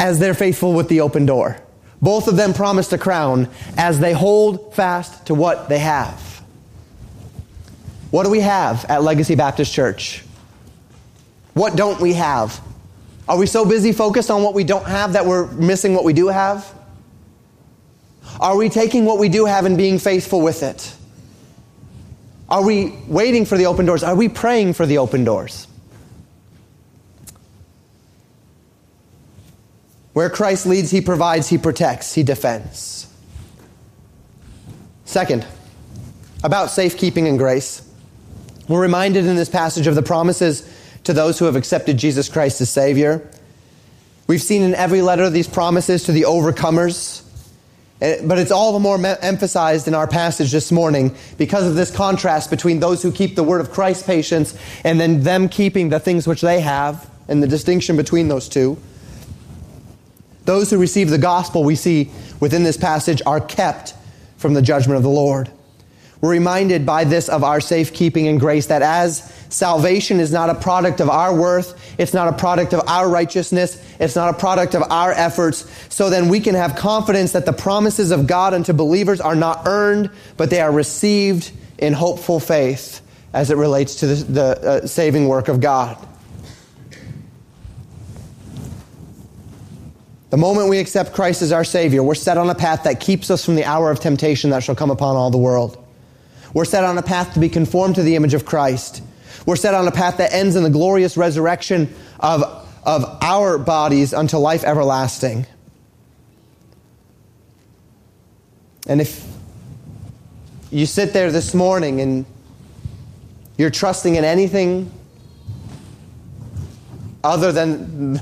as they're faithful with the open door. Both of them promised a crown as they hold fast to what they have. What do we have at Legacy Baptist Church? What don't we have? Are we so busy focused on what we don't have that we're missing what we do have? Are we taking what we do have and being faithful with it? Are we waiting for the open doors? Are we praying for the open doors? Where Christ leads, he provides, he protects, he defends. Second, about safekeeping and grace. We're reminded in this passage of the promises to those who have accepted Jesus Christ as Savior. We've seen in every letter these promises to the overcomers. Eh, but it's all the more emphasized in our passage this morning because of this contrast between those who keep the word of Christ patience and then them keeping the things which they have and the distinction between those two. Those who receive the gospel, we see within this passage, are kept from the judgment of the Lord. We're reminded by this of our safekeeping and grace that as salvation is not a product of our worth, it's not a product of our righteousness, it's not a product of our efforts, so then we can have confidence that the promises of God unto believers are not earned, but they are received in hopeful faith as it relates to the, the uh, saving work of God. The moment we accept Christ as our Savior, we're set on a path that keeps us from the hour of temptation that shall come upon all the world. We're set on a path to be conformed to the image of Christ. We're set on a path that ends in the glorious resurrection of, of our bodies unto life everlasting. And if you sit there this morning and you're trusting in anything other than,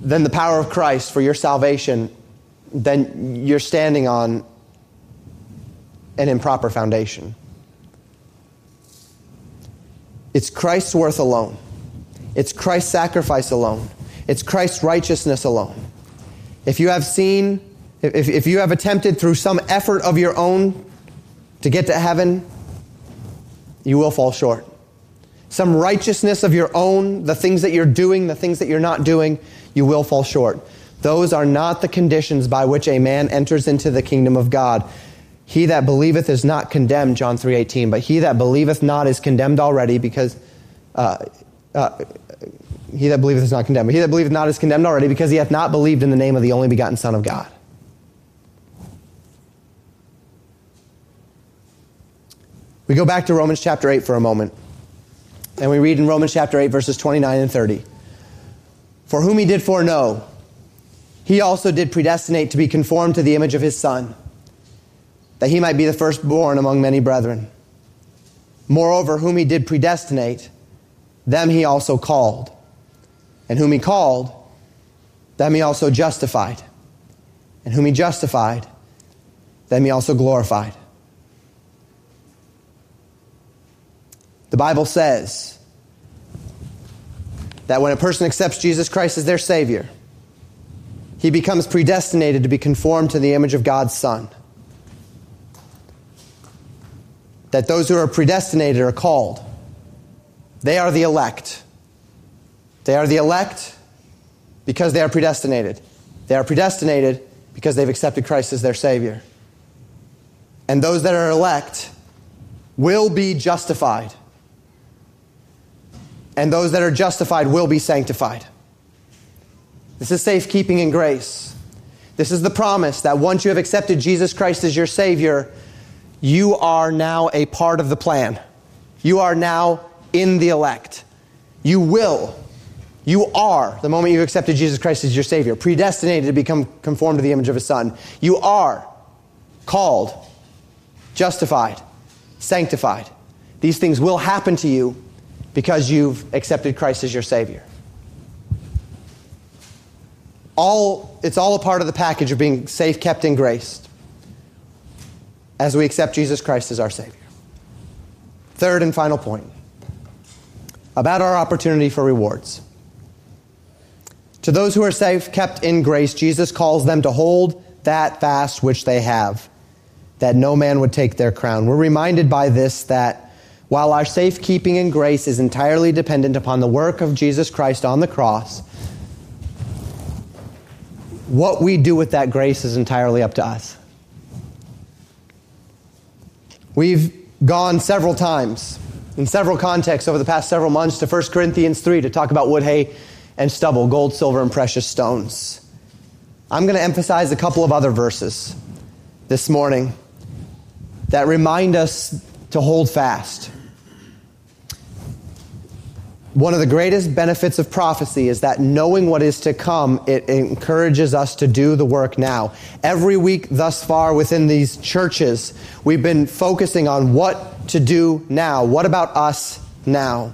than the power of Christ for your salvation, then you're standing on an improper foundation. It's Christ's worth alone. It's Christ's sacrifice alone. It's Christ's righteousness alone. If you have seen, if, if you have attempted through some effort of your own to get to heaven, you will fall short. Some righteousness of your own, the things that you're doing, the things that you're not doing, you will fall short. Those are not the conditions by which a man enters into the kingdom of God. He that believeth is not condemned, John 3.18, but he that believeth not is condemned already because, uh, uh, he that believeth is not condemned, but he that believeth not is condemned already because he hath not believed in the name of the only begotten Son of God. We go back to Romans chapter 8 for a moment. And we read in Romans chapter 8, verses 29 and 30. For whom he did foreknow, he also did predestinate to be conformed to the image of his Son that he might be the firstborn among many brethren. Moreover, whom he did predestinate, them he also called. And whom he called, them he also justified. And whom he justified, them he also glorified. The Bible says that when a person accepts Jesus Christ as their Savior, he becomes predestinated to be conformed to the image of God's Son that those who are predestinated are called. They are the elect. They are the elect because they are predestinated. They are predestinated because they've accepted Christ as their Savior. And those that are elect will be justified. And those that are justified will be sanctified. This is safekeeping and grace. This is the promise that once you have accepted Jesus Christ as your Savior, you are now a part of the plan. You are now in the elect. You will, you are, the moment you accepted Jesus Christ as your Savior, predestinated to become conformed to the image of His Son. You are called. justified, sanctified. These things will happen to you because you've accepted Christ as your Savior. All, it's all a part of the package of being safe, kept, in graced as we accept Jesus Christ as our Savior. Third and final point about our opportunity for rewards. To those who are safe, kept in grace, Jesus calls them to hold that fast which they have, that no man would take their crown. We're reminded by this that while our safekeeping in grace is entirely dependent upon the work of Jesus Christ on the cross, what we do with that grace is entirely up to us. We've gone several times in several contexts over the past several months to 1 Corinthians 3 to talk about wood, hay, and stubble, gold, silver, and precious stones. I'm going to emphasize a couple of other verses this morning that remind us to hold fast. One of the greatest benefits of prophecy is that knowing what is to come, it encourages us to do the work now. Every week thus far within these churches, we've been focusing on what to do now. What about us now?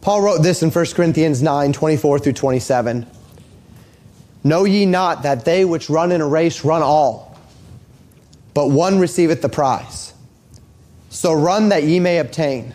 Paul wrote this in 1 Corinthians 9 24 through 27. Know ye not that they which run in a race run all, but one receiveth the prize? So run that ye may obtain.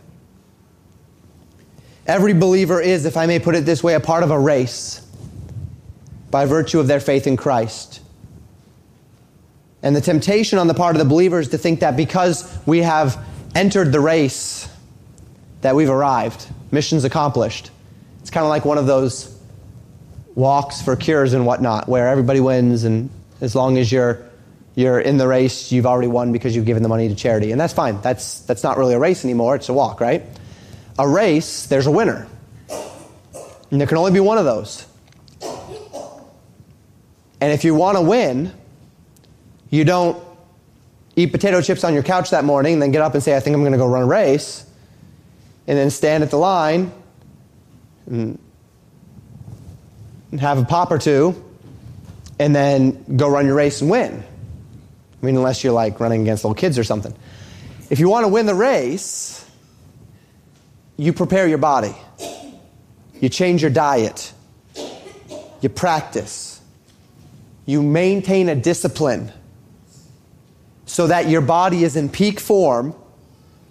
Every believer is, if I may put it this way, a part of a race by virtue of their faith in Christ. And the temptation on the part of the believer is to think that because we have entered the race, that we've arrived, mission's accomplished. It's kind of like one of those walks for cures and whatnot, where everybody wins, and as long as you're you're in the race, you've already won because you've given the money to charity, and that's fine. That's that's not really a race anymore; it's a walk, right? A race, there's a winner, and there can only be one of those. And if you want to win, you don't eat potato chips on your couch that morning, and then get up and say, "I think I'm going to go run a race," and then stand at the line and and have a pop or two, and then go run your race and win. I mean, unless you're like running against little kids or something. If you want to win the race, you prepare your body, you change your diet, you practice, you maintain a discipline so that your body is in peak form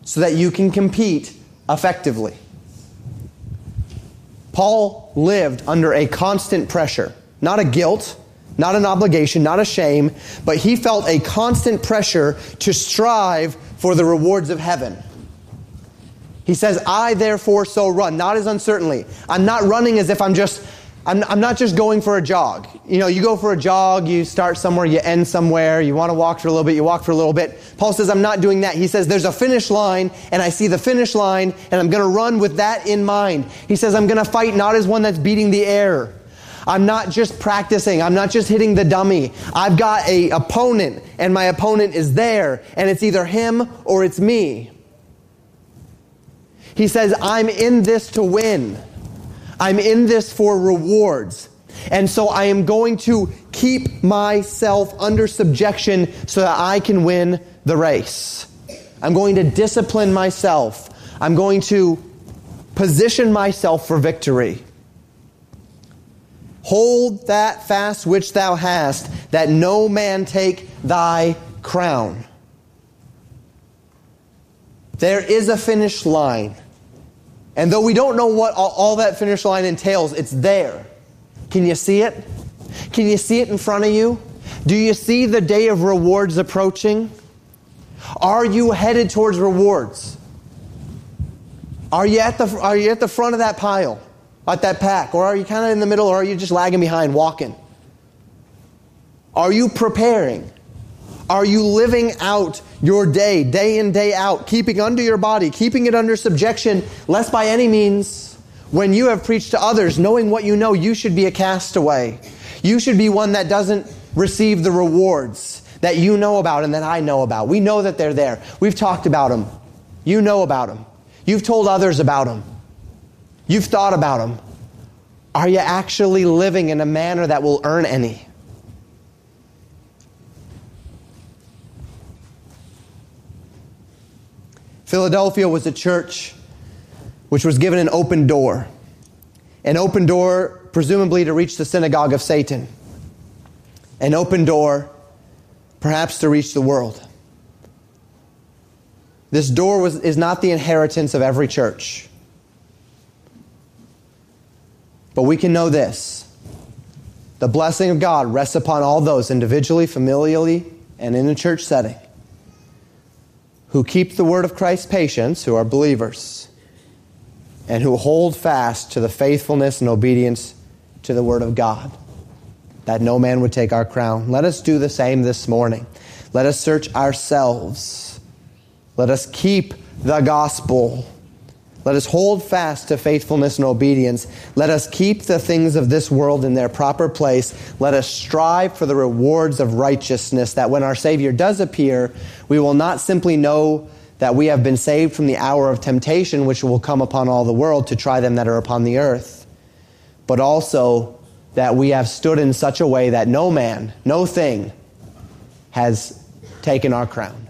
so that you can compete effectively. Paul lived under a constant pressure, not a guilt, not an obligation, not a shame, but he felt a constant pressure to strive for the rewards of heaven. He says, I therefore so run, not as uncertainly. I'm not running as if I'm just I'm, I'm not just going for a jog. You know, you go for a jog, you start somewhere, you end somewhere, you want to walk for a little bit, you walk for a little bit. Paul says, I'm not doing that. He says, there's a finish line, and I see the finish line, and I'm going to run with that in mind. He says, I'm going to fight not as one that's beating the air. I'm not just practicing. I'm not just hitting the dummy. I've got a opponent, and my opponent is there, and it's either him or it's me. He says, I'm in this to win. I'm in this for rewards. And so I am going to keep myself under subjection so that I can win the race. I'm going to discipline myself. I'm going to position myself for victory. Hold that fast which thou hast, that no man take thy crown. There is a finish line. And though we don't know what all, that finish line entails, it's there. Can you see it? Can you see it in front of you? Do you see the day of rewards approaching? Are you headed towards rewards? Are you at the, are you at the front of that pile, at that pack? Or are you kind of in the middle, or are you just lagging behind, walking? Are you preparing? Are you living out your day, day in, day out, keeping under your body, keeping it under subjection, lest by any means, when you have preached to others, knowing what you know, you should be a castaway. You should be one that doesn't receive the rewards that you know about and that I know about. We know that they're there. We've talked about them. You know about them. You've told others about them. You've thought about them. Are you actually living in a manner that will earn any? Philadelphia was a church which was given an open door. An open door, presumably to reach the synagogue of Satan. An open door, perhaps to reach the world. This door was, is not the inheritance of every church. But we can know this the blessing of God rests upon all those individually, familially, and in a church setting who keep the word of Christ's patience, who are believers, and who hold fast to the faithfulness and obedience to the word of God, that no man would take our crown. Let us do the same this morning. Let us search ourselves. Let us keep the gospel. Let us hold fast to faithfulness and obedience. Let us keep the things of this world in their proper place. Let us strive for the rewards of righteousness, that when our Savior does appear, we will not simply know that we have been saved from the hour of temptation which will come upon all the world to try them that are upon the earth, but also that we have stood in such a way that no man, no thing has taken our crown.